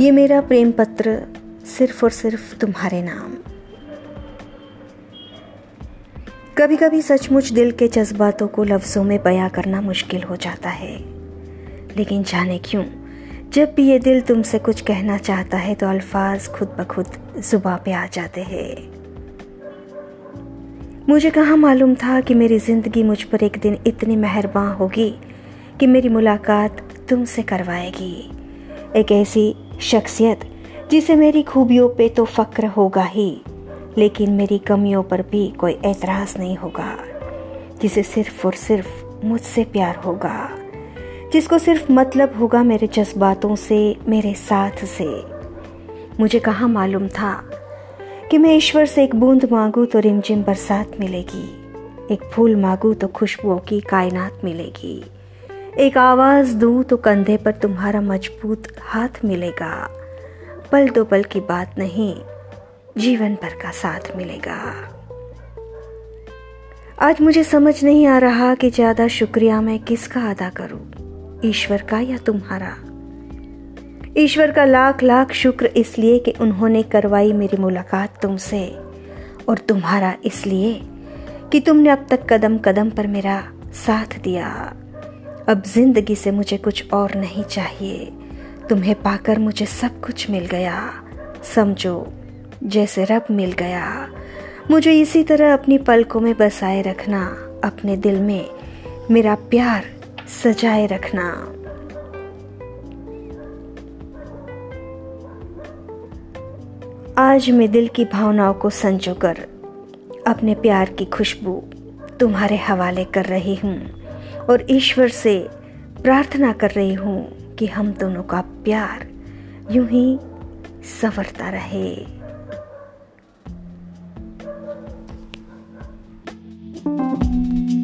ये मेरा प्रेम पत्र सिर्फ़ और सिर्फ़ तुम्हारे नाम। कभी कभी सचमुच दिल के जज्बातों को लफ्ज़ों में बयां करना मुश्किल हो जाता है। लेकिन जाने क्यों? जब भी ये दिल तुमसे कुछ कहना चाहता है तो अल्फाज खुद ब खुद जुबा पे आ जाते हैं। मुझे कहाँ मालूम था कि मेरी ज़िंदगी मुझ पर एक दिन इतनी मेहरबान होगी कि मेरी मुलाकात तुमसे करवाएगी। एक ऐसी शख्सियत जिसे मेरी खूबियों पे तो फ़क्र होगा ही, लेकिन मेरी कमियों पर भी कोई एतराज़ नहीं होगा, जिसे सिर्फ़ और सिर्फ़ मुझसे प्यार होगा, जिसको सिर्फ़ मतलब होगा मेरे जज्बातों से, मेरे साथ से। मुझे कहाँ मालूम था कि मैं ईश्वर से एक बूंद मांगू तो रिमझिम बरसात मिलेगी, एक फूल मांगू तो खुशबुओं की कायनात मिलेगी। एक आवाज़ दूँ तो कंधे पर तुम्हारा मज़बूत हाथ मिलेगा। पल दो पल की बात नहीं, जीवन भर का साथ मिलेगा। आज मुझे समझ नहीं आ रहा कि ज़्यादा शुक्रिया मैं किसका अदा करूँ, ईश्वर का या तुम्हारा। ईश्वर का लाख लाख शुक्र इसलिए कि उन्होंने करवाई मेरी मुलाकात तुमसे, और तुम्हारा इसलिए कि तुमने अब तक कदम कदम पर मेरा साथ दिया। अब ज़िंदगी से मुझे कुछ और नहीं चाहिए। तुम्हें पाकर मुझे सब कुछ मिल गया। समझो, जैसे रब मिल गया। मुझे इसी तरह अपनी पलकों में बसाए रखना, अपने दिल में मेरा प्यार सजाए रखना। आज मैं दिल की भावनाओं को संजोकर अपने प्यार की खुशबू तुम्हारे हवाले कर रही हूँ। और ईश्वर से प्रार्थना कर रही हूँ कि हम दोनों का प्यार यूँ ही संवरता रहे। thank you